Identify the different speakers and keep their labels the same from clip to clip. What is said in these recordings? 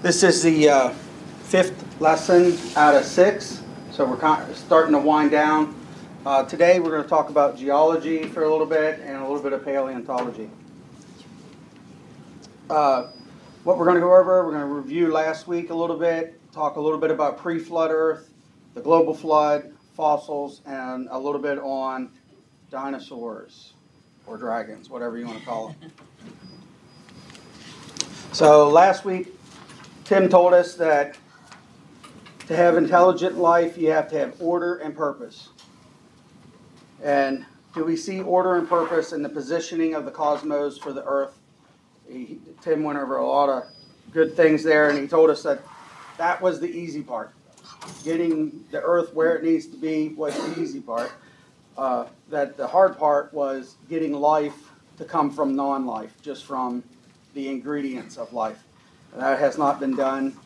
Speaker 1: This is the uh, fifth lesson out of six, so we're kind of starting to wind down. Uh, today we're going to talk about geology for a little bit and a little bit of paleontology. Uh, what we're going to go over, we're going to review last week a little bit, talk a little bit about pre flood Earth, the global flood, fossils, and a little bit on dinosaurs or dragons, whatever you want to call them. So last week Tim told us that to have intelligent life, you have to have order and purpose. And do we see order and purpose in the positioning of the cosmos for the Earth? He, Tim went over a lot of good things there, and he told us that that was the easy part. Getting the Earth where it needs to be was the easy part. Uh, that the hard part was getting life to come from non life, just from the ingredients of life. That has not been done.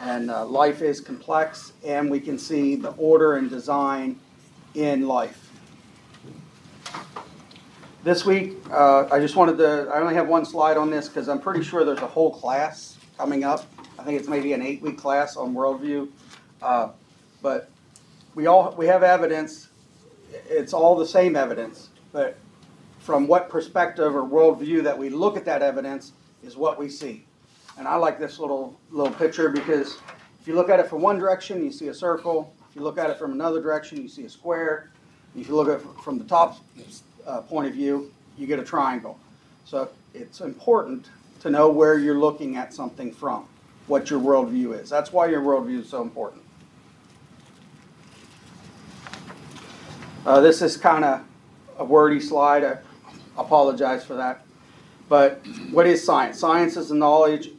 Speaker 1: And uh, life is complex, and we can see the order and design in life. This week, uh, I just wanted to, I only have one slide on this because I'm pretty sure there's a whole class coming up. I think it's maybe an eight week class on worldview. Uh, but we all we have evidence. It's all the same evidence, but from what perspective or worldview that we look at that evidence is what we see. And I like this little little picture because if you look at it from one direction, you see a circle. If you look at it from another direction, you see a square. If you look at it from the top uh, point of view, you get a triangle. So it's important to know where you're looking at something from, what your worldview is. That's why your worldview is so important. Uh, this is kind of a wordy slide. I apologize for that. But what is science? Science is the knowledge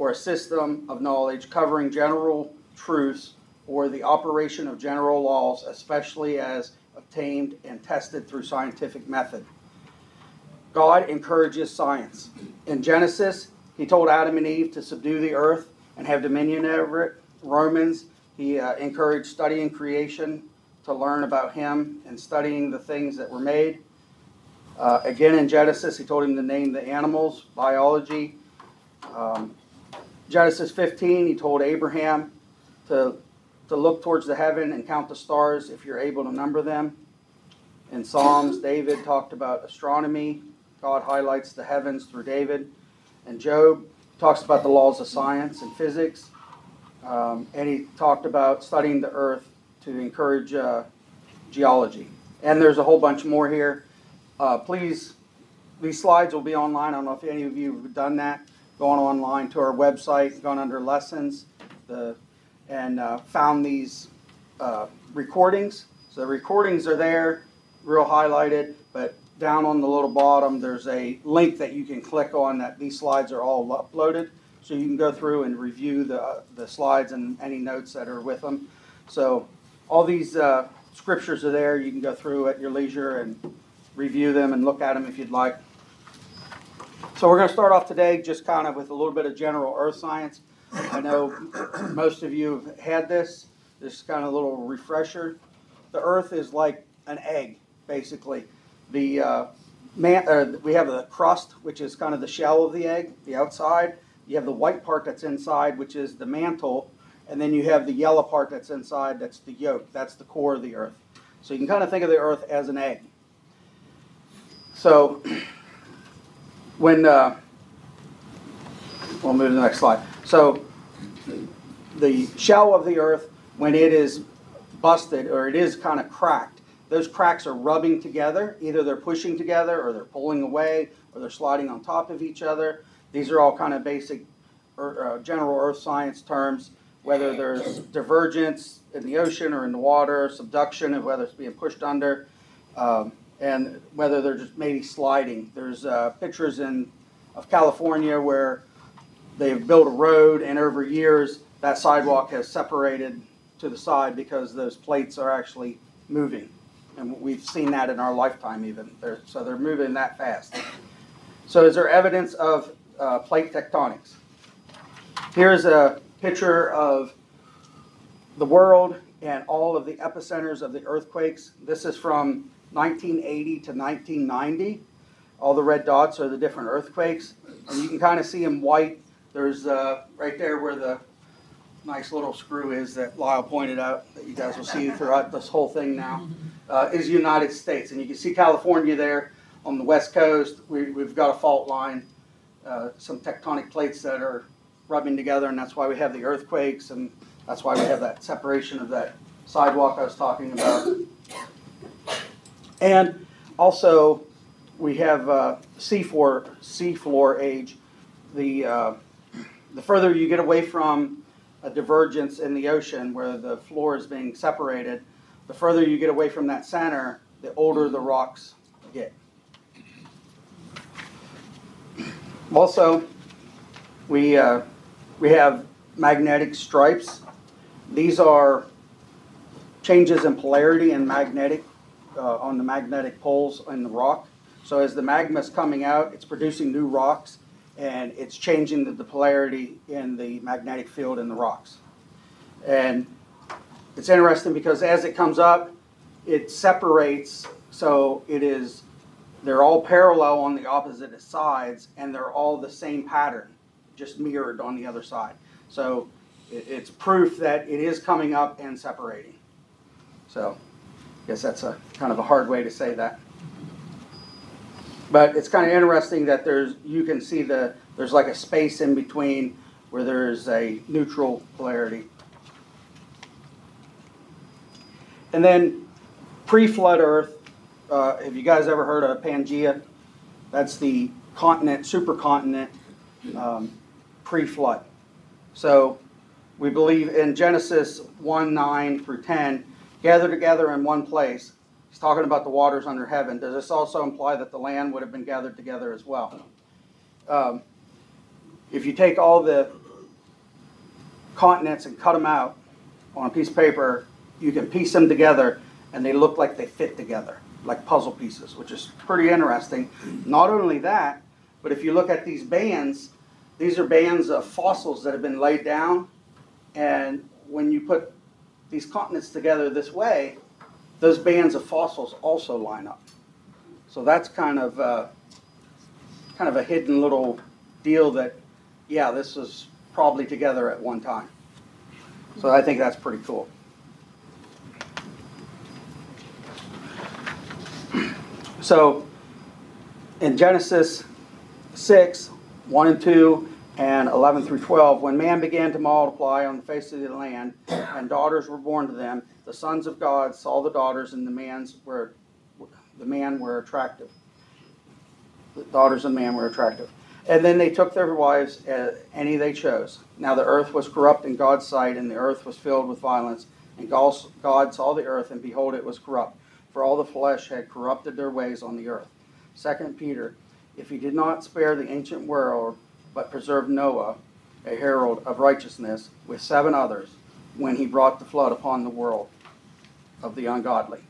Speaker 1: or a system of knowledge covering general truths or the operation of general laws, especially as obtained and tested through scientific method. God encourages science. In Genesis, he told Adam and Eve to subdue the earth and have dominion over it. Romans, he uh, encouraged studying creation to learn about him and studying the things that were made. Uh, again, in Genesis, he told him to name the animals, biology. Um, Genesis 15, he told Abraham to, to look towards the heaven and count the stars if you're able to number them. In Psalms, David talked about astronomy. God highlights the heavens through David. And Job talks about the laws of science and physics. Um, and he talked about studying the earth to encourage uh, geology. And there's a whole bunch more here. Uh, please, these slides will be online. I don't know if any of you have done that gone online to our website, gone under lessons, the, and uh, found these uh, recordings. So the recordings are there, real highlighted, but down on the little bottom, there's a link that you can click on that these slides are all uploaded. So you can go through and review the, uh, the slides and any notes that are with them. So all these uh, scriptures are there. You can go through at your leisure and review them and look at them if you'd like. So we're going to start off today just kind of with a little bit of general earth science. I know most of you have had this. This is kind of a little refresher. The earth is like an egg, basically. The uh, man, uh, we have the crust, which is kind of the shell of the egg, the outside. You have the white part that's inside, which is the mantle, and then you have the yellow part that's inside, that's the yolk. That's the core of the earth. So you can kind of think of the earth as an egg. So when uh, we'll move to the next slide. So the shell of the Earth, when it is busted or it is kind of cracked, those cracks are rubbing together. Either they're pushing together, or they're pulling away, or they're sliding on top of each other. These are all kind of basic er, uh, general Earth science terms. Whether there's divergence in the ocean or in the water, subduction, of whether it's being pushed under. Um, and whether they're just maybe sliding. There's uh, pictures in of California where they've built a road, and over years that sidewalk has separated to the side because those plates are actually moving, and we've seen that in our lifetime even. They're, so they're moving that fast. So is there evidence of uh, plate tectonics? Here's a picture of the world and all of the epicenters of the earthquakes. This is from 1980 to 1990. All the red dots are the different earthquakes. And you can kind of see them white There's uh, right there where the nice little screw is that Lyle pointed out that you guys will see throughout this whole thing now uh, is United States, and you can see California there on the west coast. We, we've got a fault line, uh, some tectonic plates that are rubbing together, and that's why we have the earthquakes, and that's why we have that separation of that sidewalk I was talking about. And also, we have uh, seafloor seafloor age. The uh, the further you get away from a divergence in the ocean where the floor is being separated, the further you get away from that center, the older the rocks get. Also, we uh, we have magnetic stripes. These are changes in polarity and magnetic uh, on the magnetic poles in the rock. So as the magma is coming out, it's producing new rocks and it's changing the, the polarity in the magnetic field in the rocks. And it's interesting because as it comes up, it separates. So it is, they're all parallel on the opposite sides and they're all the same pattern, just mirrored on the other side. So it, it's proof that it is coming up and separating. So guess that's a kind of a hard way to say that. But it's kind of interesting that there's you can see the there's like a space in between where there's a neutral polarity. And then pre-flood Earth. Uh, have you guys ever heard of Pangea? That's the continent, supercontinent, um, pre-flood. So we believe in Genesis 1 9 through 10, gather together in one place. He's talking about the waters under heaven. Does this also imply that the land would have been gathered together as well? Um, if you take all the continents and cut them out on a piece of paper, you can piece them together and they look like they fit together, like puzzle pieces, which is pretty interesting. Not only that, but if you look at these bands, these are bands of fossils that have been laid down. And when you put these continents together this way, those bands of fossils also line up. So that's kind of uh, kind of a hidden little deal that, yeah, this was probably together at one time. So I think that's pretty cool. So in Genesis 6, 1 and 2, and 11 through 12, when man began to multiply on the face of the land, and daughters were born to them, the sons of God saw the daughters, and the man's were the man were attractive. The daughters of man were attractive. And then they took their wives, uh, any they chose. Now the earth was corrupt in God's sight, and the earth was filled with violence. And God saw the earth, and behold, it was corrupt, for all the flesh had corrupted their ways on the earth. Second Peter, if he did not spare the ancient world, but preserved Noah, a herald of righteousness, with seven others, when he brought the flood upon the world of the ungodly.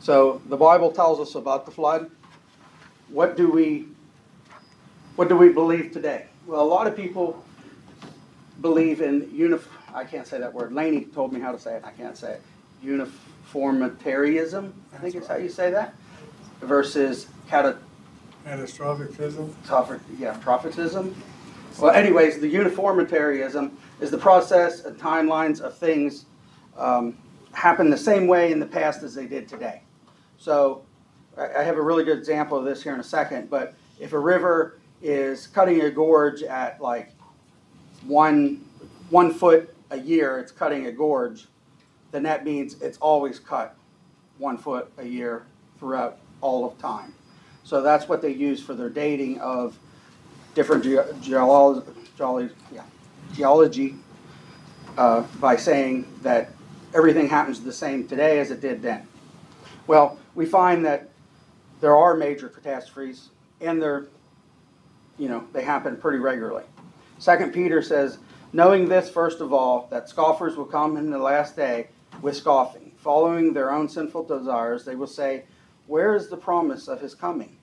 Speaker 1: So the Bible tells us about the flood. What do we what do we believe today? Well, a lot of people believe in unif I can't say that word. Laney told me how to say it. I can't say it. Uniformitarianism, I think is how you say that. Versus cata
Speaker 2: Catastrophicism?
Speaker 1: yeah, prophetism. Well, anyways, the uniformitarianism is the process and timelines of things um, happen the same way in the past as they did today. So I have a really good example of this here in a second, but if a river is cutting a gorge at like one, one foot a year, it's cutting a gorge, then that means it's always cut one foot a year throughout all of time. So that's what they use for their dating of different ge- geolo- geology, yeah, geology uh, by saying that everything happens the same today as it did then. Well, we find that there are major catastrophes, and they're, you know, they happen pretty regularly. Second Peter says, knowing this first of all, that scoffers will come in the last day with scoffing, following their own sinful desires. They will say, where is the promise of his coming?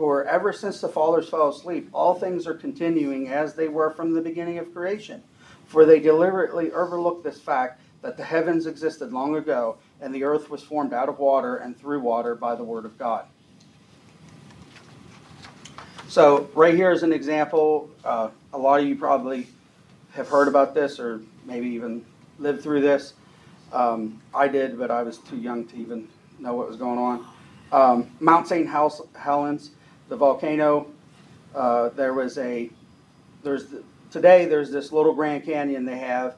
Speaker 1: For ever since the fathers fell asleep, all things are continuing as they were from the beginning of creation. For they deliberately overlooked this fact that the heavens existed long ago, and the earth was formed out of water and through water by the word of God. So, right here is an example. Uh, a lot of you probably have heard about this or maybe even lived through this. Um, I did, but I was too young to even know what was going on. Um, Mount St. Hel- Helens, the volcano, uh, there was a, there's, today there's this little Grand Canyon they have,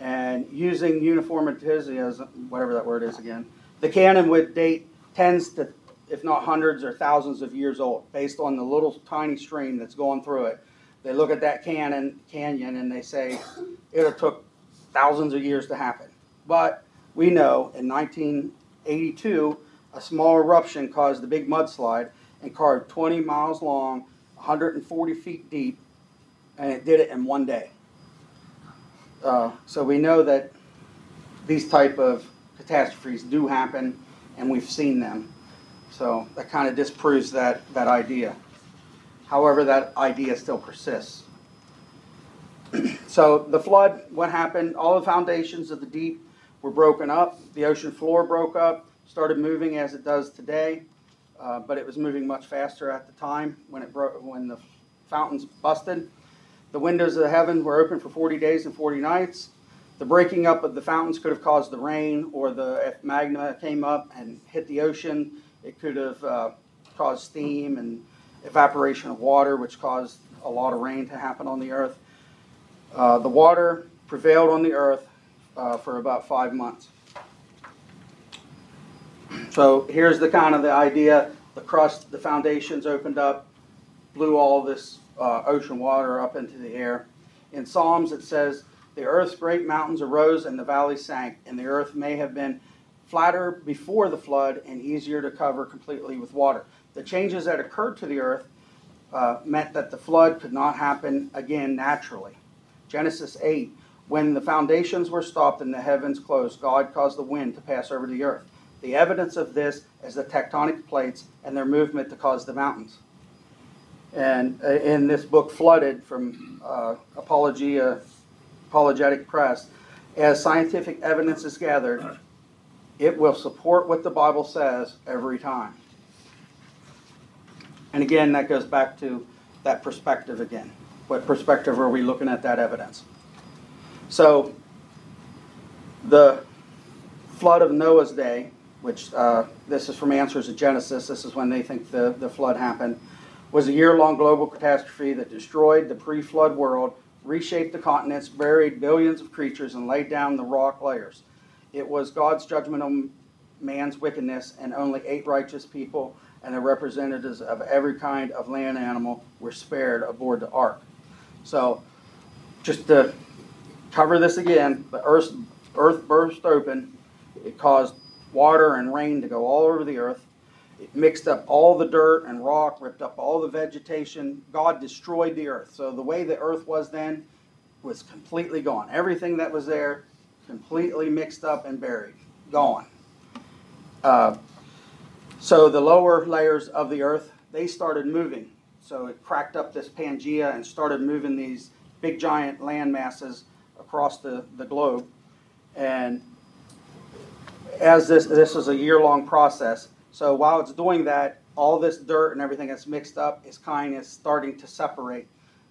Speaker 1: and using uniformitizia, whatever that word is again, the canyon would date tens to, if not hundreds or thousands of years old, based on the little tiny stream that's going through it. They look at that canyon, canyon and they say it took thousands of years to happen. But we know in 1982, a small eruption caused a big mudslide and carved 20 miles long, 140 feet deep, and it did it in one day. Uh, so we know that these type of catastrophes do happen, and we've seen them. So that kind of disproves that, that idea. However, that idea still persists. so the flood, what happened? All the foundations of the deep were broken up. The ocean floor broke up, started moving as it does today, uh, but it was moving much faster at the time when it broke, when the fountains busted. The windows of heaven were open for 40 days and 40 nights. The breaking up of the fountains could have caused the rain, or the if magma came up and hit the ocean, it could have uh, caused steam and evaporation of water, which caused a lot of rain to happen on the earth. Uh, the water prevailed on the earth uh, for about five months. So here's the kind of the idea: the crust, the foundations opened up, blew all this uh, ocean water up into the air. In Psalms, it says, "The earth's great mountains arose and the valleys sank, and the earth may have been flatter before the flood and easier to cover completely with water." The changes that occurred to the earth uh, meant that the flood could not happen again naturally. Genesis 8 When the foundations were stopped and the heavens closed, God caused the wind to pass over the earth. The evidence of this is the tectonic plates and their movement to cause the mountains. And uh, in this book, Flooded, from uh, Apologia, Apologetic Press, as scientific evidence is gathered, it will support what the Bible says every time. And again, that goes back to that perspective again. What perspective are we looking at that evidence? So, the flood of Noah's day, which uh, this is from Answers of Genesis, this is when they think the, the flood happened, was a year long global catastrophe that destroyed the pre flood world, reshaped the continents, buried billions of creatures, and laid down the rock layers. It was God's judgment on man's wickedness, and only eight righteous people and the representatives of every kind of land animal were spared aboard the ark. So, just to cover this again, the earth, earth burst open. It caused water and rain to go all over the earth. It mixed up all the dirt and rock, ripped up all the vegetation. God destroyed the earth. So, the way the earth was then was completely gone. Everything that was there, completely mixed up and buried, gone. Uh, so the lower layers of the earth, they started moving. So it cracked up this Pangea and started moving these big giant land masses across the, the globe. And as this this is a year long process. So while it's doing that, all this dirt and everything that's mixed up is kind of starting to separate.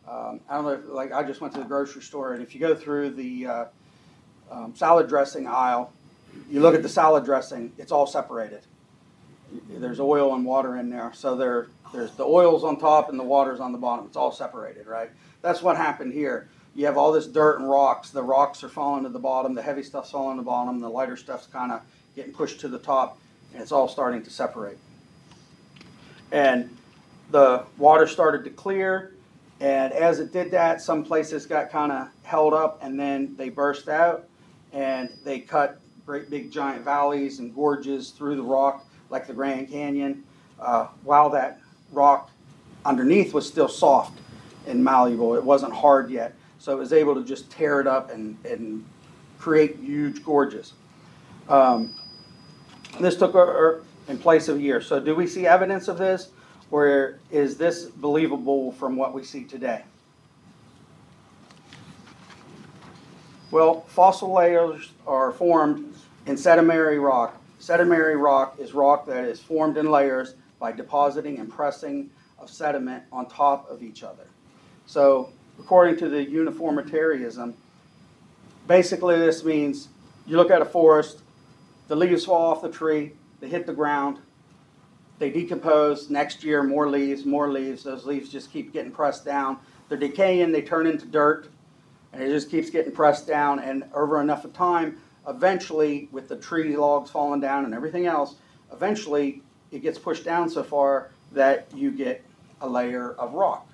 Speaker 1: Um, I don't know, if, like I just went to the grocery store, and if you go through the uh, um, salad dressing aisle, you look at the salad dressing, it's all separated there's oil and water in there. So there, there's the oil's on top and the water's on the bottom. It's all separated, right? That's what happened here. You have all this dirt and rocks. The rocks are falling to the bottom. The heavy stuff's falling to the bottom. The lighter stuff's kind of getting pushed to the top, and it's all starting to separate. And the water started to clear, and as it did that, some places got kind of held up, and then they burst out, and they cut great big giant valleys and gorges through the rock like the Grand Canyon, uh, while that rock underneath was still soft and malleable. It wasn't hard yet. So it was able to just tear it up and, and create huge gorges. Um, this took a, in place of a year. So do we see evidence of this? Or is this believable from what we see today? Well, fossil layers are formed in sedimentary rock Sedimentary rock is rock that is formed in layers by depositing and pressing of sediment on top of each other. So according to the uniformitarianism, basically this means you look at a forest, the leaves fall off the tree, they hit the ground, they decompose. Next year, more leaves, more leaves. Those leaves just keep getting pressed down. They're decaying, they turn into dirt, and it just keeps getting pressed down. And over enough of time, eventually, with the tree logs falling down and everything else, eventually it gets pushed down so far that you get a layer of rock.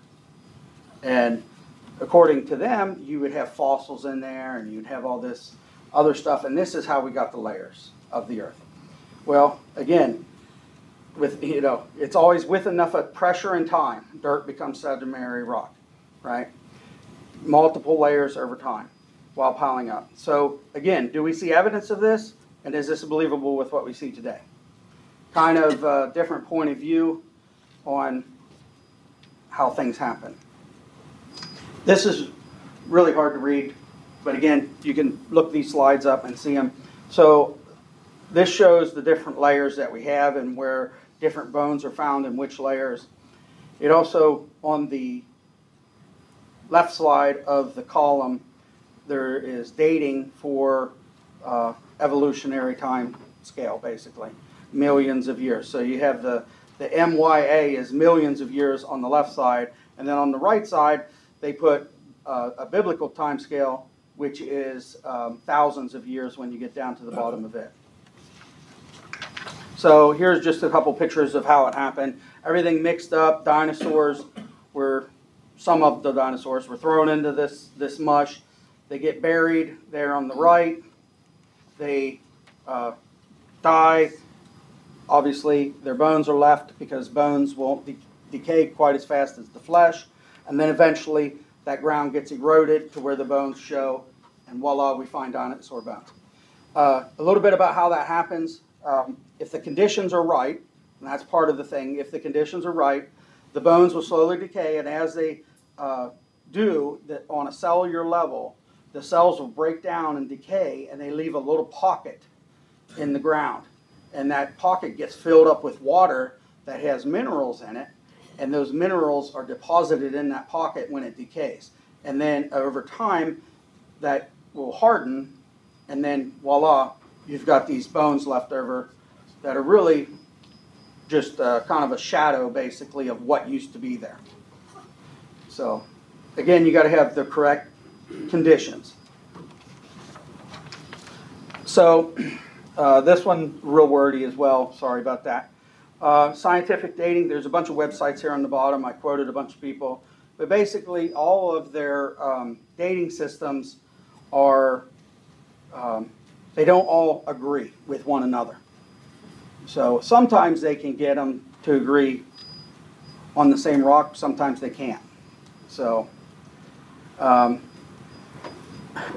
Speaker 1: And according to them, you would have fossils in there and you'd have all this other stuff. And this is how we got the layers of the earth. Well, again, with you know, it's always with enough of pressure and time, dirt becomes sedimentary rock, right? Multiple layers over time while piling up. So again, do we see evidence of this? And is this believable with what we see today? Kind of a different point of view on how things happen. This is really hard to read, but again, you can look these slides up and see them. So this shows the different layers that we have and where different bones are found in which layers. It also, on the left side of the column, there is dating for uh, evolutionary time scale, basically, millions of years. So you have the, the MYA is millions of years on the left side, and then on the right side, they put uh, a biblical time scale, which is um, thousands of years when you get down to the bottom of it. So here's just a couple pictures of how it happened. Everything mixed up. Dinosaurs were some of the dinosaurs were thrown into this this mush. They get buried there on the right. They uh, die. Obviously, their bones are left because bones won't de- decay quite as fast as the flesh. And then eventually, that ground gets eroded to where the bones show, and voila, we find dinosaur bones. Uh, a little bit about how that happens. Um, if the conditions are right, and that's part of the thing, if the conditions are right, the bones will slowly decay, and as they uh, do, that on a cellular level, the cells will break down and decay, and they leave a little pocket in the ground. And that pocket gets filled up with water that has minerals in it, and those minerals are deposited in that pocket when it decays. And then over time, that will harden, and then voila, you've got these bones left over that are really just uh, kind of a shadow, basically, of what used to be there. So, again, you got to have the correct conditions. So, uh, this one real wordy as well. Sorry about that. Uh, scientific dating. There's a bunch of websites here on the bottom. I quoted a bunch of people, but basically, all of their um, dating systems are um, they don't all agree with one another. So sometimes they can get them to agree on the same rock, sometimes they can't. So um,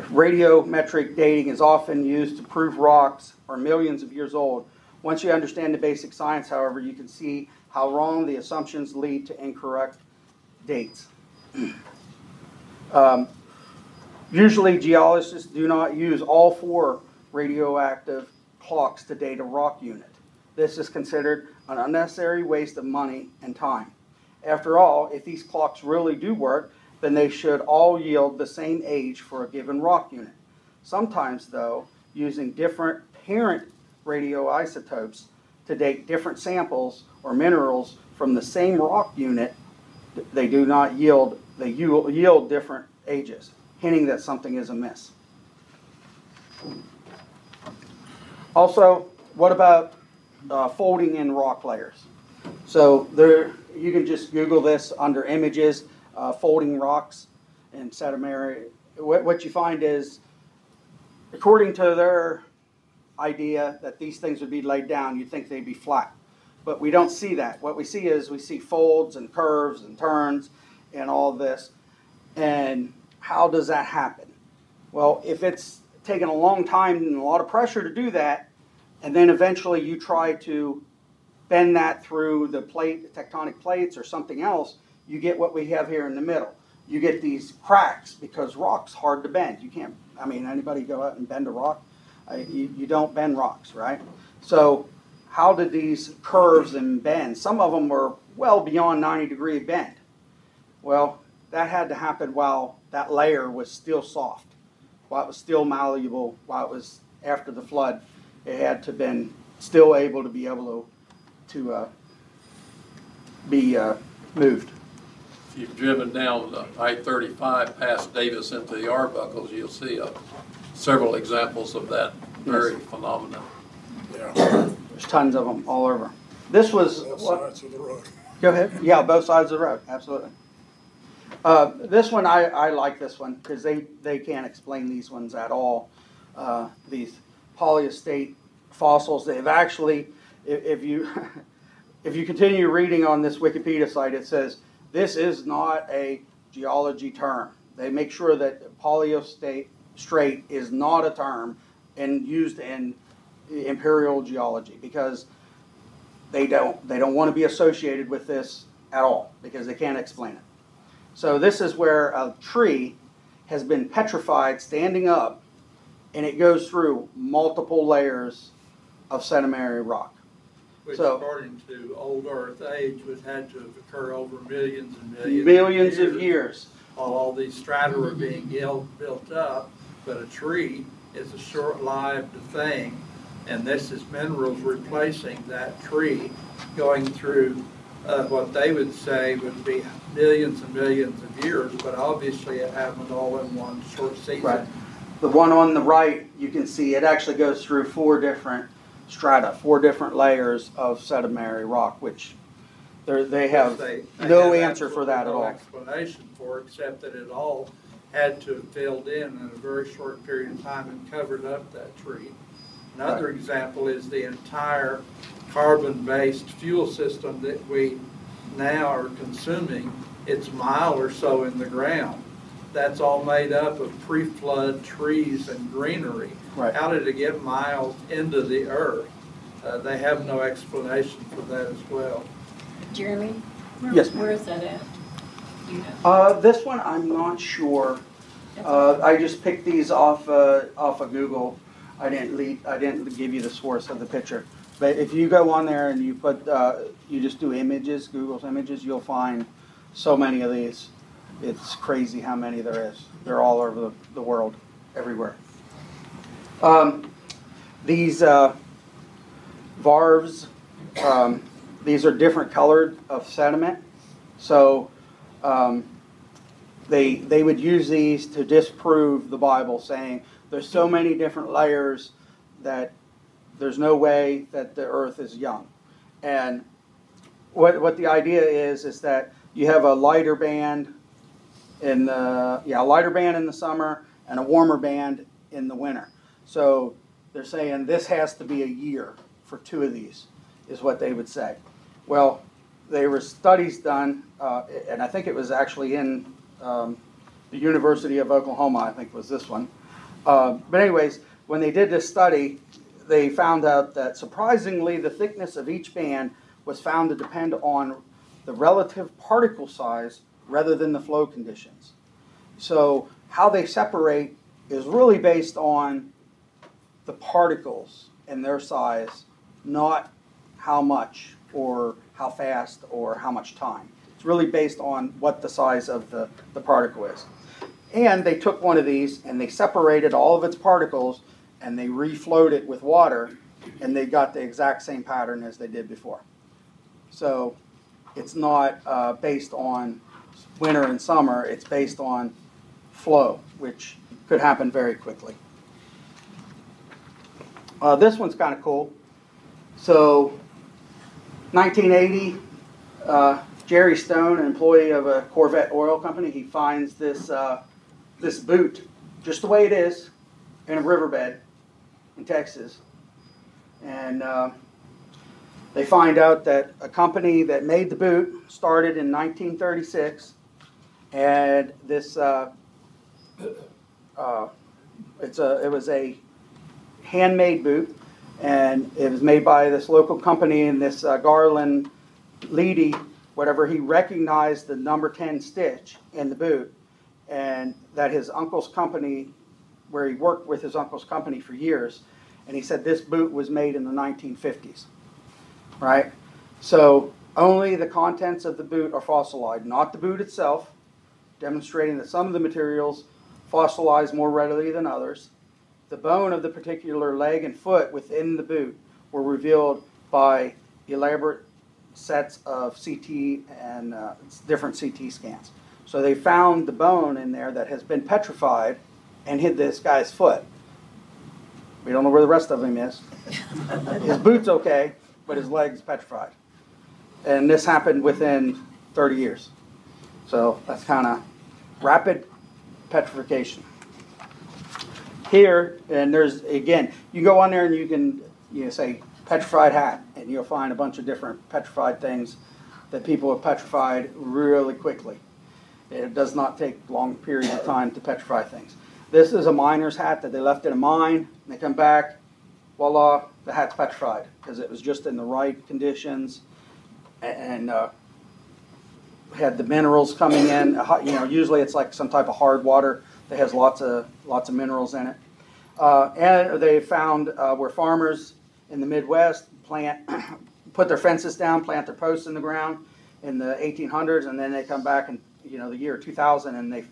Speaker 1: radiometric dating is often used to prove rocks are millions of years old. Once you understand the basic science, however, you can see how wrong the assumptions lead to incorrect dates. um, usually, geologists do not use all four radioactive clocks to date a rock unit. This is considered an unnecessary waste of money and time. After all, if these clocks really do work, then they should all yield the same age for a given rock unit. Sometimes, though, using different parent radioisotopes to date different samples or minerals from the same rock unit, they do not yield, they yield different ages, hinting that something is amiss. Also, what about uh, folding in rock layers? So there, you can just Google this under images, uh, folding rocks and sedimentary. What, what you find is, according to their idea that these things would be laid down, you'd think they'd be flat. But we don't see that. What we see is we see folds and curves and turns and all this. And how does that happen? Well, if it's taken a long time and a lot of pressure to do that, and then eventually you try to bend that through the plate, the tectonic plates, or something else, you get what we have here in the middle. You get these cracks because rock's hard to bend. You can't. I mean, anybody go out and bend a rock? You, you don't bend rocks, right? So, how did these curves and bends? Some of them were well beyond 90 degree bend. Well, that had to happen while that layer was still soft, while it was still malleable, while it was after the flood. It had to been still able to be able to, to uh, be uh, moved.
Speaker 3: If you've driven down the I-35 past Davis into the Arbuckles, you'll see uh, several examples of that very phenomenon.
Speaker 2: Yeah,
Speaker 1: There's tons of them all over. This was
Speaker 2: both
Speaker 1: what,
Speaker 2: sides of the road.
Speaker 1: Go ahead. Yeah, both sides of the road, absolutely. Uh, this one, I, I like this one because they, they can't explain these ones at all. Uh, these polystrate fossils, they've actually, if, if you, if you continue reading on this Wikipedia site, it says, this is not a geology term. They make sure that polystrate straight is not a term and used in imperial geology because they don't they don't want to be associated with this at all because they can't explain it. So this is where a tree has been petrified standing up and it goes through multiple layers of sedimentary rock.
Speaker 4: Which
Speaker 1: So-
Speaker 4: according to old Earth age would had to have occurred over millions and millions.
Speaker 1: Millions of years.
Speaker 4: While all these strata were being built up, but a tree is a short-lived thing. And this is minerals replacing that tree, going through, uh, what they would say would be millions and millions of years, but obviously it happened all in one short season. Right.
Speaker 1: The one on the right, you can see it actually goes through four different strata, four different layers of sedimentary rock, which they're, have
Speaker 4: They- they
Speaker 1: no
Speaker 4: have
Speaker 1: answer for that at all.
Speaker 4: Explanation for, except that it all had to have filled in in a very short period of time and covered up that tree. Another example is the entire carbon-based fuel system that we now are consuming. It's a mile or so in the ground. That's all made up of pre-flood trees and greenery.
Speaker 1: Right.
Speaker 4: How did it get miles into the earth? Uh, they have no explanation for that as well.
Speaker 5: Jeremy? where-
Speaker 1: Yes, ma'am.
Speaker 5: Where is that at? You know?
Speaker 1: Uh, this one, I'm not sure. Uh, I just picked these off, uh, off of Google. I didn't lead, I didn't give you the source of the picture. But if you go on there and you put, uh, you just do images, Google's images, you'll find so many of these. It's crazy how many there is. They're all over the, the world, everywhere. Um, these, uh, varves, um, these are different colored of sediment. So, um, they they would use these to disprove the Bible, saying there's so many different layers that there's no way that the earth is young. And what what the idea is is that you have a lighter band in the yeah, a lighter band in the summer and a warmer band in the winter. So they're saying this has to be a year for two of these, is what they would say. Well, there were studies done, uh, and I think it was actually in um, the University of Oklahoma, I think was this one. Uh, but anyways, when they did this study, they found out that surprisingly, the thickness of each band was found to depend on the relative particle size rather than the flow conditions. So how they separate is really based on the particles and their size, not how much or how fast or how much time. It's really based on what the size of the, the particle is. And they took one of these and they separated all of its particles and they reflowed it with water and they got the exact same pattern as they did before. So it's not uh, based on winter and summer, it's based on flow, which could happen very quickly. Uh, this one's kind of cool. So, 1980, uh, Jerry Stone, an employee of a Corvette oil company, he finds this uh, this boot just the way it is in a riverbed in Texas, and uh, they find out that a company that made the boot started in 1936, and this uh, uh, it's a it was a handmade boot, and it was made by this local company and this uh, Garland Leedy, whatever. He recognized the number ten stitch in the boot, and that his uncle's company, where he worked with his uncle's company for years, and he said this boot was made in the 1950s, right? So only the contents of the boot are fossilized, not the boot itself, demonstrating that some of the materials fossilize more readily than others. The bone of the particular leg and foot within the boot were revealed by elaborate sets of CT and uh, different CT scans. So they found the bone in there that has been petrified and hit this guy's foot. We don't know where the rest of him is. His boot's okay, but his leg's petrified. And this happened within 30 years. So that's kind of rapid petrification. Here, and there's, again, you go on there and you can, you know, say petrified hat, and you'll find a bunch of different petrified things that people have petrified really quickly. It does not take long periods of time to petrify things. This is a miner's hat that they left in a mine. They come back, voila, the hat's petrified because it was just in the right conditions and uh, had the minerals coming in. You know, usually it's like some type of hard water that has lots of lots of minerals in it. Uh, and they found uh, where farmers in the Midwest plant, put their fences down, plant their posts in the ground in the 1800s, and then they come back in you know the year 2000 and they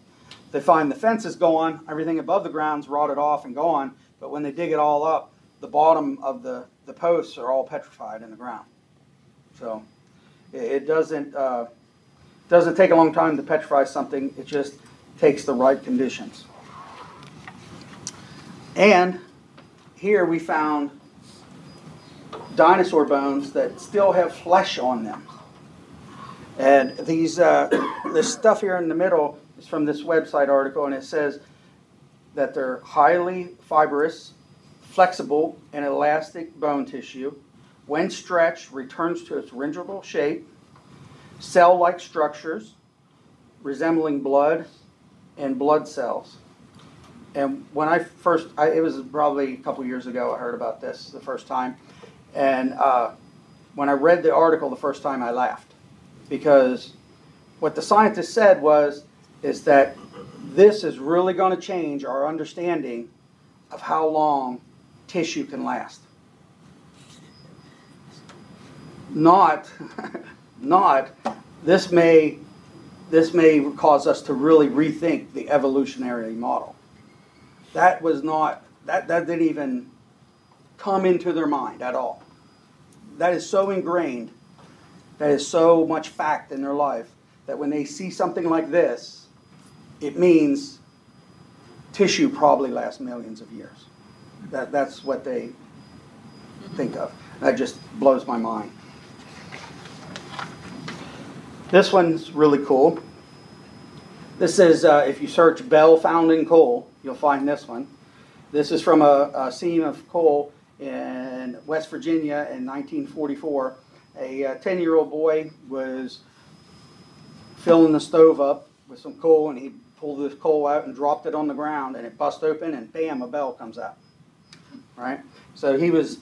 Speaker 1: they find the fences gone, everything above the ground's rotted off and gone. But when they dig it all up, the bottom of the the posts are all petrified in the ground. So it, it doesn't uh, doesn't take a long time to petrify something. It just takes the right conditions. And here we found dinosaur bones that still have flesh on them. And these, uh, this stuff here in the middle is from this website article, and it says that they're highly fibrous, flexible, and elastic bone tissue. When stretched, returns to its original shape. Cell-like structures resembling blood and blood cells. And when I first, I, it was probably a couple years ago, I heard about this the first time. And uh, when I read the article the first time, I laughed because what the scientist said was is that this is really going to change our understanding of how long tissue can last. Not, not this may this may cause us to really rethink the evolutionary model. That was not that that didn't even come into their mind at all. That is so ingrained, that is so much fact in their life that when they see something like this, it means tissue probably lasts millions of years. That, that's what they think of. That just blows my mind. This one's really cool. This is, uh, if you search Bell found in coal, you'll find this one. This is from a, a seam of coal in West Virginia in 1944. A 10 year old boy was filling the stove up with some coal and he pulled this coal out and dropped it on the ground and it bust open and bam, a bell comes out. Right? So he was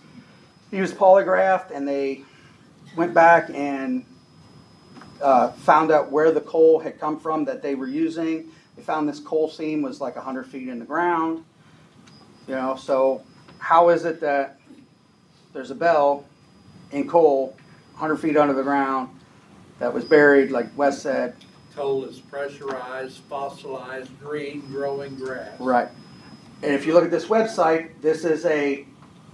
Speaker 1: he was polygraphed and they went back and uh, found out where the coal had come from that they were using. They found this coal seam was like 100 feet in the ground. You know, so how is it that there's a bell in coal 100 feet under the ground that was buried, like Wes said?
Speaker 4: Coal is pressurized, fossilized, green, growing grass.
Speaker 1: Right. And if you look at this website, this is a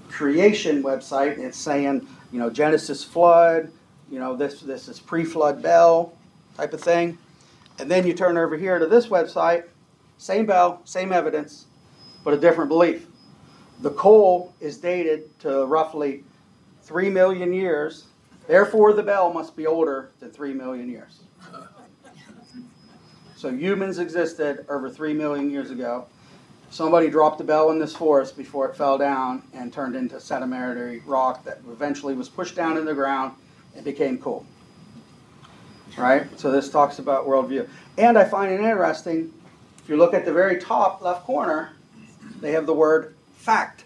Speaker 1: creation website. It's saying, you know, Genesis flood, you know, this this is pre-flood bell type of thing. And then you turn over here to this website, same bell, same evidence, but a different belief. The coal is dated to roughly 3 million years. Therefore, the bell must be older than 3 million years. So humans existed over 3 million years ago. Somebody dropped a bell in this forest before it fell down and turned into sedimentary rock that eventually was pushed down in the ground and became coal. Right? So this talks about worldview. And I find it interesting, if you look at the very top left corner, they have the word fact.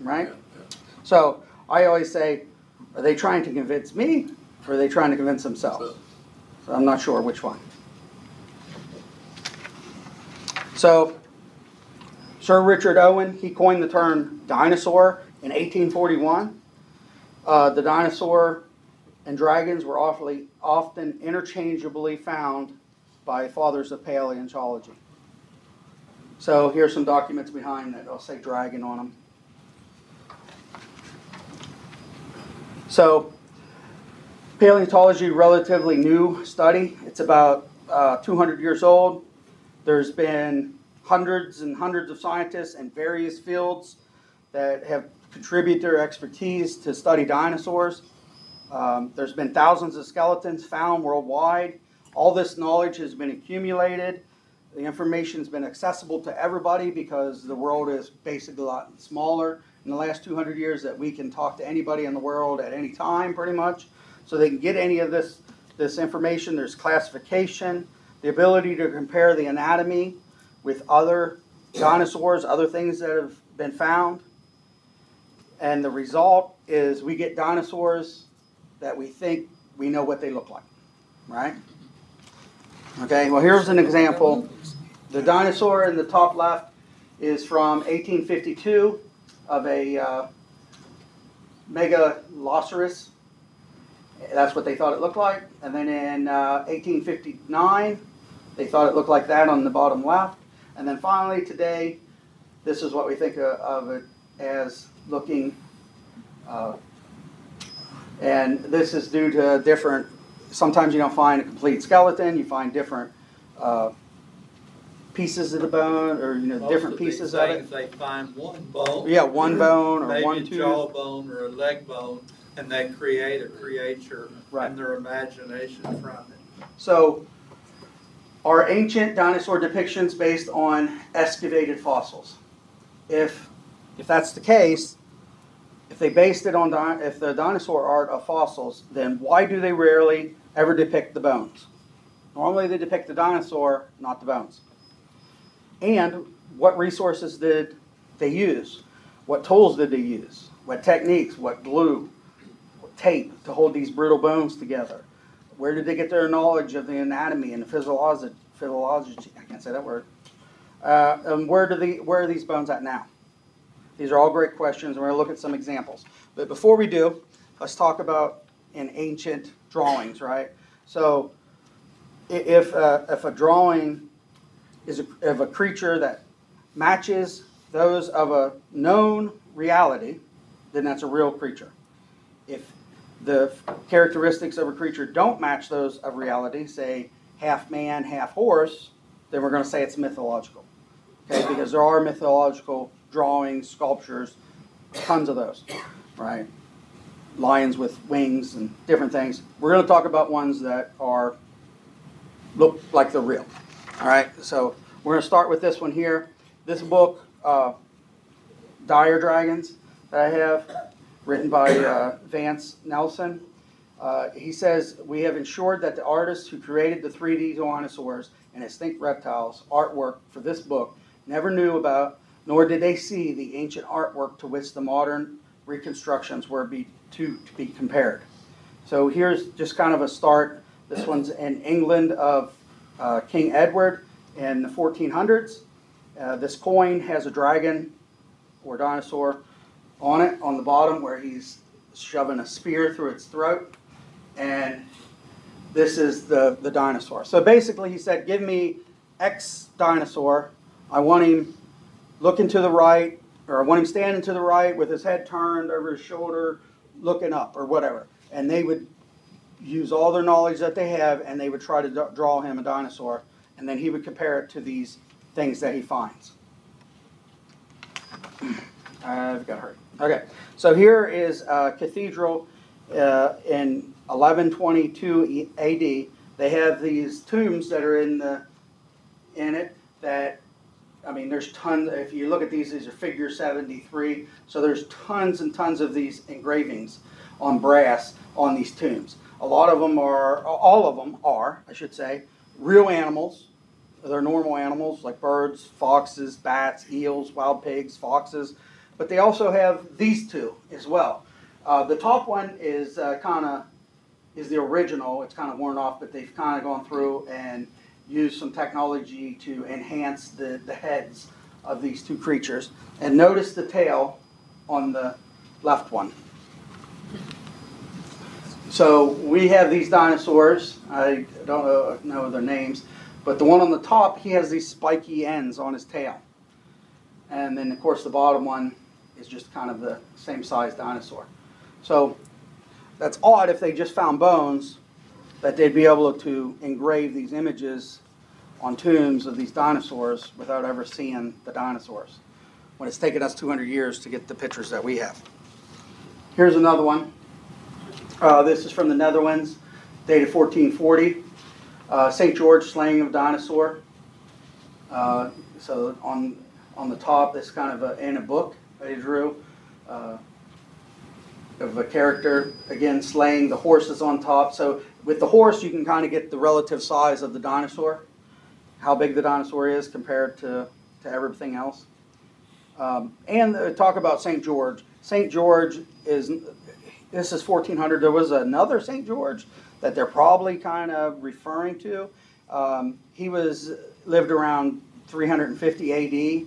Speaker 1: Right?
Speaker 3: Yeah, yeah.
Speaker 1: So I always say, are they trying to convince me or are they trying to convince themselves?
Speaker 3: So-
Speaker 1: So I'm not sure which one. So Sir Richard Owen, he coined the term dinosaur in 1841. Uh, the dinosaur and dragons were awfully, often interchangeably found by fathers of paleontology. So here's some documents behind that. I'll say dragon on them. So paleontology, relatively new study. It's about uh, 200 years old. There's been hundreds and hundreds of scientists in various fields that have contributed their expertise to study dinosaurs. Um, there's been thousands of skeletons found worldwide. All this knowledge has been accumulated. The information's been accessible to everybody because the world is basically a lot smaller in the last 200 years that we can talk to anybody in the world at any time, pretty much. So they can get any of this this information. There's classification, the ability to compare the anatomy with other dinosaurs, other things that have been found. And the result is we get dinosaurs that we think we know what they look like, right? Okay, well, here's an example. The dinosaur in the top left is from 1852 of a uh, Megalosaurus. That's what they thought it looked like. And then in uh, 1859, they thought it looked like that on the bottom left. And then finally, today, this is what we think of, of it as looking. Uh, and this is due to different, sometimes you don't find a complete skeleton, you find different uh, pieces of the bone or you know
Speaker 4: Most
Speaker 1: different
Speaker 4: of
Speaker 1: pieces of it.
Speaker 4: They find one bone.
Speaker 1: Yeah, one bone or
Speaker 4: maybe
Speaker 1: one
Speaker 4: a
Speaker 1: tooth.
Speaker 4: jawbone or a leg bone, and they create a creature
Speaker 1: Right.
Speaker 4: and their imagination from it.
Speaker 1: So, are ancient dinosaur depictions based on excavated fossils? If if that's the case, if they based it on di- if the dinosaur art of fossils, then why do they rarely ever depict the bones? Normally, they depict the dinosaur, not the bones. And what resources did they use? What tools did they use? What techniques? What glue? What tape to hold these brittle bones together? Where did they get their knowledge of the anatomy and the physiology? I can't say that word. Uh, and where do the where are these bones at now? These are all great questions, and we're going to look at some examples. But before we do, let's talk about an ancient drawings, right? So, if uh, if a drawing is a, of a creature that matches those of a known reality, then that's a real creature. If the characteristics of a creature don't match those of reality, say half man, half horse, then we're going to say it's mythological. Okay, because there are mythological drawings, sculptures, tons of those, right? Lions with wings and different things. We're going to talk about ones that are look like they're real. All right, so we're going to start with this one here. This book, uh, Dire Dragons, that I have, written by uh, Vance Nelson. Uh, he says, We have ensured that the artists who created the 3D dinosaurs and extinct reptiles artwork for this book never knew about, nor did they see the ancient artwork to which the modern reconstructions were be, to, to be compared. So here's just kind of a start. This one's in England of uh, King Edward in the 1400s. Uh, this coin has a dragon or dinosaur on it on the bottom where he's shoving a spear through its throat. And this is the, the dinosaur. So basically, he said, Give me X dinosaur. I want him looking to the right, or I want him standing to the right with his head turned over his shoulder, looking up, or whatever. And they would use all their knowledge that they have and they would try to draw him a dinosaur. And then he would compare it to these things that he finds. I've got hurry. Okay, so here is a cathedral uh, in 1122 AD. They have these tombs that are in the in it that I mean, there's tons. If you look at these, these are figure 73. So there's tons and tons of these engravings on brass on these tombs. A lot of them are, all of them are, I should say, real animals. They're normal animals like birds, foxes, bats, eels, wild pigs, foxes. But they also have these two as well. Uh, the top one is uh, kind of is the original. It's kind of worn off, but they've kind of gone through and used some technology to enhance the, the heads of these two creatures. And notice the tail on the left one. So we have these dinosaurs. I don't know, know their names, but the one on the top, he has these spiky ends on his tail. And then, of course, the bottom one is just kind of the same size dinosaur. So that's odd if they just found bones that they'd be able to engrave these images on tombs of these dinosaurs without ever seeing the dinosaurs. When it's taken us 200 years to get the pictures that we have. Here's another one. Uh, this is from the Netherlands, dated 1440. Uh, St. George slaying of dinosaur. Uh, so on on the top, this kind of a, in a book that he drew uh, of a character again slaying. The horses on top. So with the horse, you can kind of get the relative size of the dinosaur, how big the dinosaur is compared to to everything else. Um, and uh, talk about St. George. St. George is this is 1400. There was another St. George that they're probably kind of referring to. Um, he was lived around 350 AD,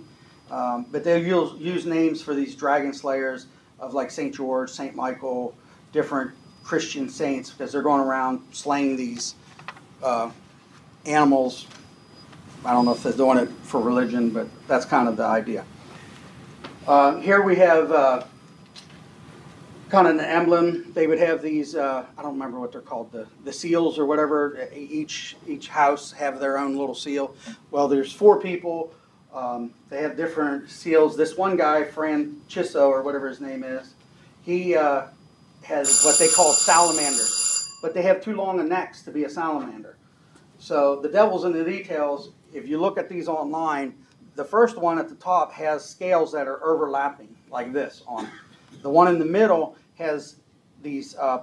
Speaker 1: um, but they use, use names for these dragon slayers of like St. George, St. Michael, different Christian saints because they're going around slaying these uh, animals. I don't know if they're doing it for religion, but that's kind of the idea. Uh, here we have uh, kind of an emblem. They would have these. Uh, I don't remember what they're called. The the seals or whatever. Each each house have their own little seal. Well, there's four people. Um, they have different seals. This one guy, Francisco or whatever his name is, he uh, has what they call salamanders, but they have too long a necks to be a salamander. So the devil's in the details. If you look at these online, the first one at the top has scales that are overlapping like this on. it. The one in the middle has these uh,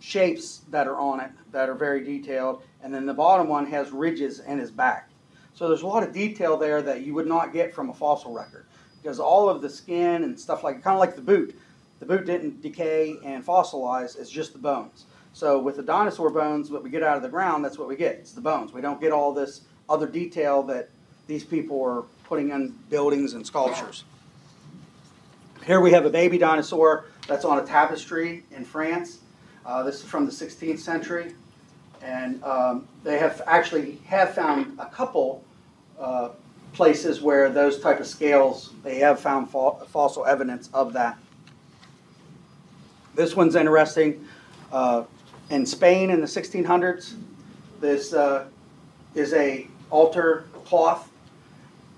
Speaker 1: shapes that are on it that are very detailed, and then the bottom one has ridges in his back. So there's a lot of detail there that you would not get from a fossil record because all of the skin and stuff like kind of like the boot. The boot didn't decay and fossilize; it's just the bones. So with the dinosaur bones, what we get out of the ground, that's what we get. It's the bones. We don't get all this other detail that these people are putting in buildings and sculptures. Here we have a baby dinosaur that's on a tapestry in France. Uh, this is from the 16th century, and um, they have actually have found a couple uh, places where those type of scales they have found fo- fossil evidence of that. This one's interesting. Uh, in Spain in the 1600s, this uh, is a altar cloth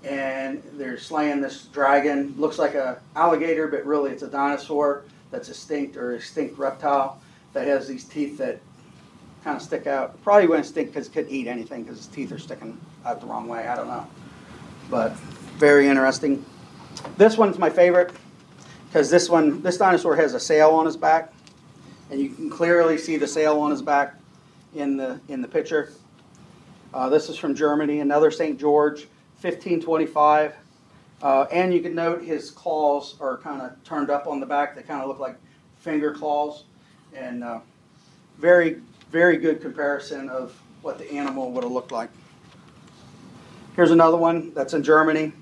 Speaker 1: and they're slaying this dragon. Looks like a alligator, but really it's a dinosaur that's extinct or extinct reptile that has these teeth that kind of stick out. Probably wouldn't stink because it could eat anything because its teeth are sticking out the wrong way. I don't know, but very interesting. This one's my favorite because this one, this dinosaur has a sail on his back, and you can clearly see the sail on his back in the in the picture. Uh, this is from Germany, another St. George. 1525. Uh, and you can note his claws are kind of turned up on the back. They kind of look like finger claws. And uh, very, very good comparison of what the animal would have looked like. Here's another one that's in Germany.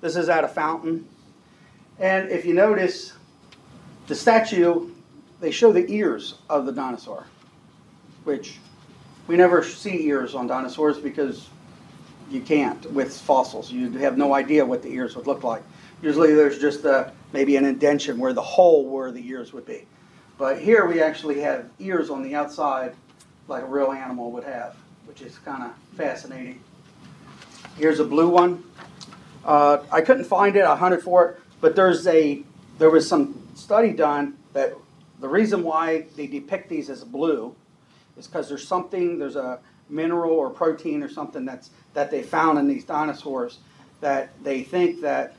Speaker 1: This is at a fountain. And if you notice, the statue, they show the ears of the dinosaur, which we never see ears on dinosaurs because you can't with fossils. You have no idea what the ears would look like. Usually there's just a, maybe an indention where the hole where the ears would be. But here we actually have ears on the outside like a real animal would have, which is kind of fascinating. Here's a blue one. Uh, I couldn't find it, I hunted for it, but there's a there was some study done that the reason why they depict these as blue is because there's something, there's a mineral or protein or something that's that they found in these dinosaurs that they think that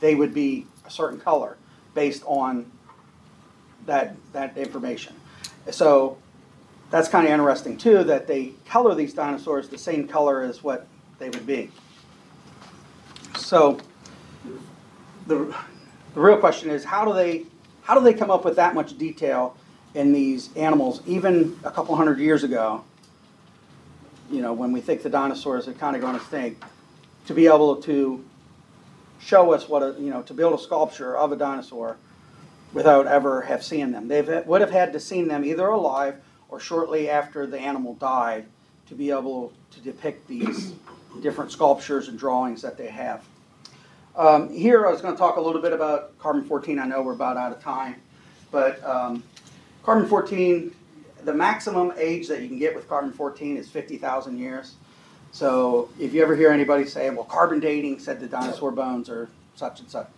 Speaker 1: they would be a certain color based on that that information. So that's kind of interesting too that they color these dinosaurs the same color as what they would be. So the the real question is how do they how do they come up with that much detail in these animals even a couple hundred years ago you know, when we think the dinosaurs are kind of going to stink, to be able to show us what a, you know, to build a sculpture of a dinosaur without ever have seen them. They would have had to seen them either alive or shortly after the animal died to be able to depict these different sculptures and drawings that they have. Um, here, I was going to talk a little bit about carbon 14. I know we're about out of time, but um, carbon 14, the maximum age that you can get with carbon 14 is 50,000 years. So if you ever hear anybody say, well, carbon dating said the dinosaur bones are such and such,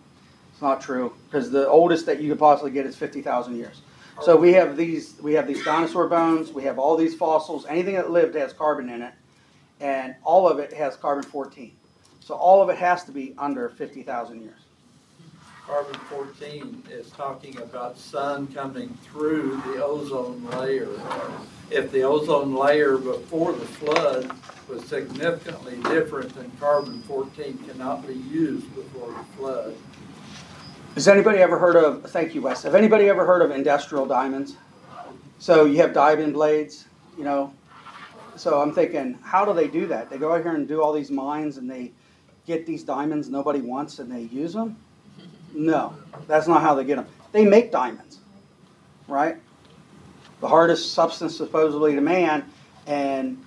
Speaker 1: it's not true because the oldest that you could possibly get is 50,000 years. So we have these we have these dinosaur bones, we have all these fossils, anything that lived has carbon in it, and all of it has carbon 14. So all of it has to be under 50,000 years.
Speaker 4: Carbon fourteen is talking about sun coming through the ozone layer. If the ozone layer before the flood was significantly different, then carbon fourteen cannot be used before the flood.
Speaker 1: Has anybody ever heard of, thank you, Wes, have anybody ever heard of industrial diamonds? So you have diamond blades, you know? So I'm thinking, how do they do that? They go out here and do all these mines and they get these diamonds nobody wants and they use them? No, that's not how they get them. They make diamonds, right? The hardest substance supposedly to man, and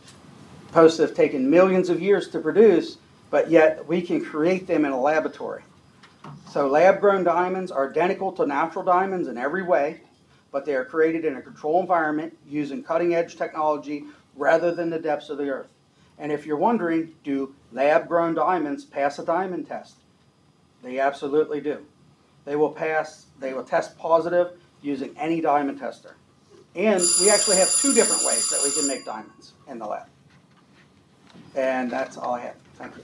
Speaker 1: supposed to have taken millions of years to produce, but yet we can create them in a laboratory. So lab grown diamonds are identical to natural diamonds in every way, but they are created in a controlled environment using cutting edge technology rather than the depths of the earth. And if you're wondering, do lab grown diamonds pass a diamond test? They absolutely do. They will pass, they will test positive using any diamond tester. And we actually have two different ways that we can make diamonds in the lab. And that's all I have.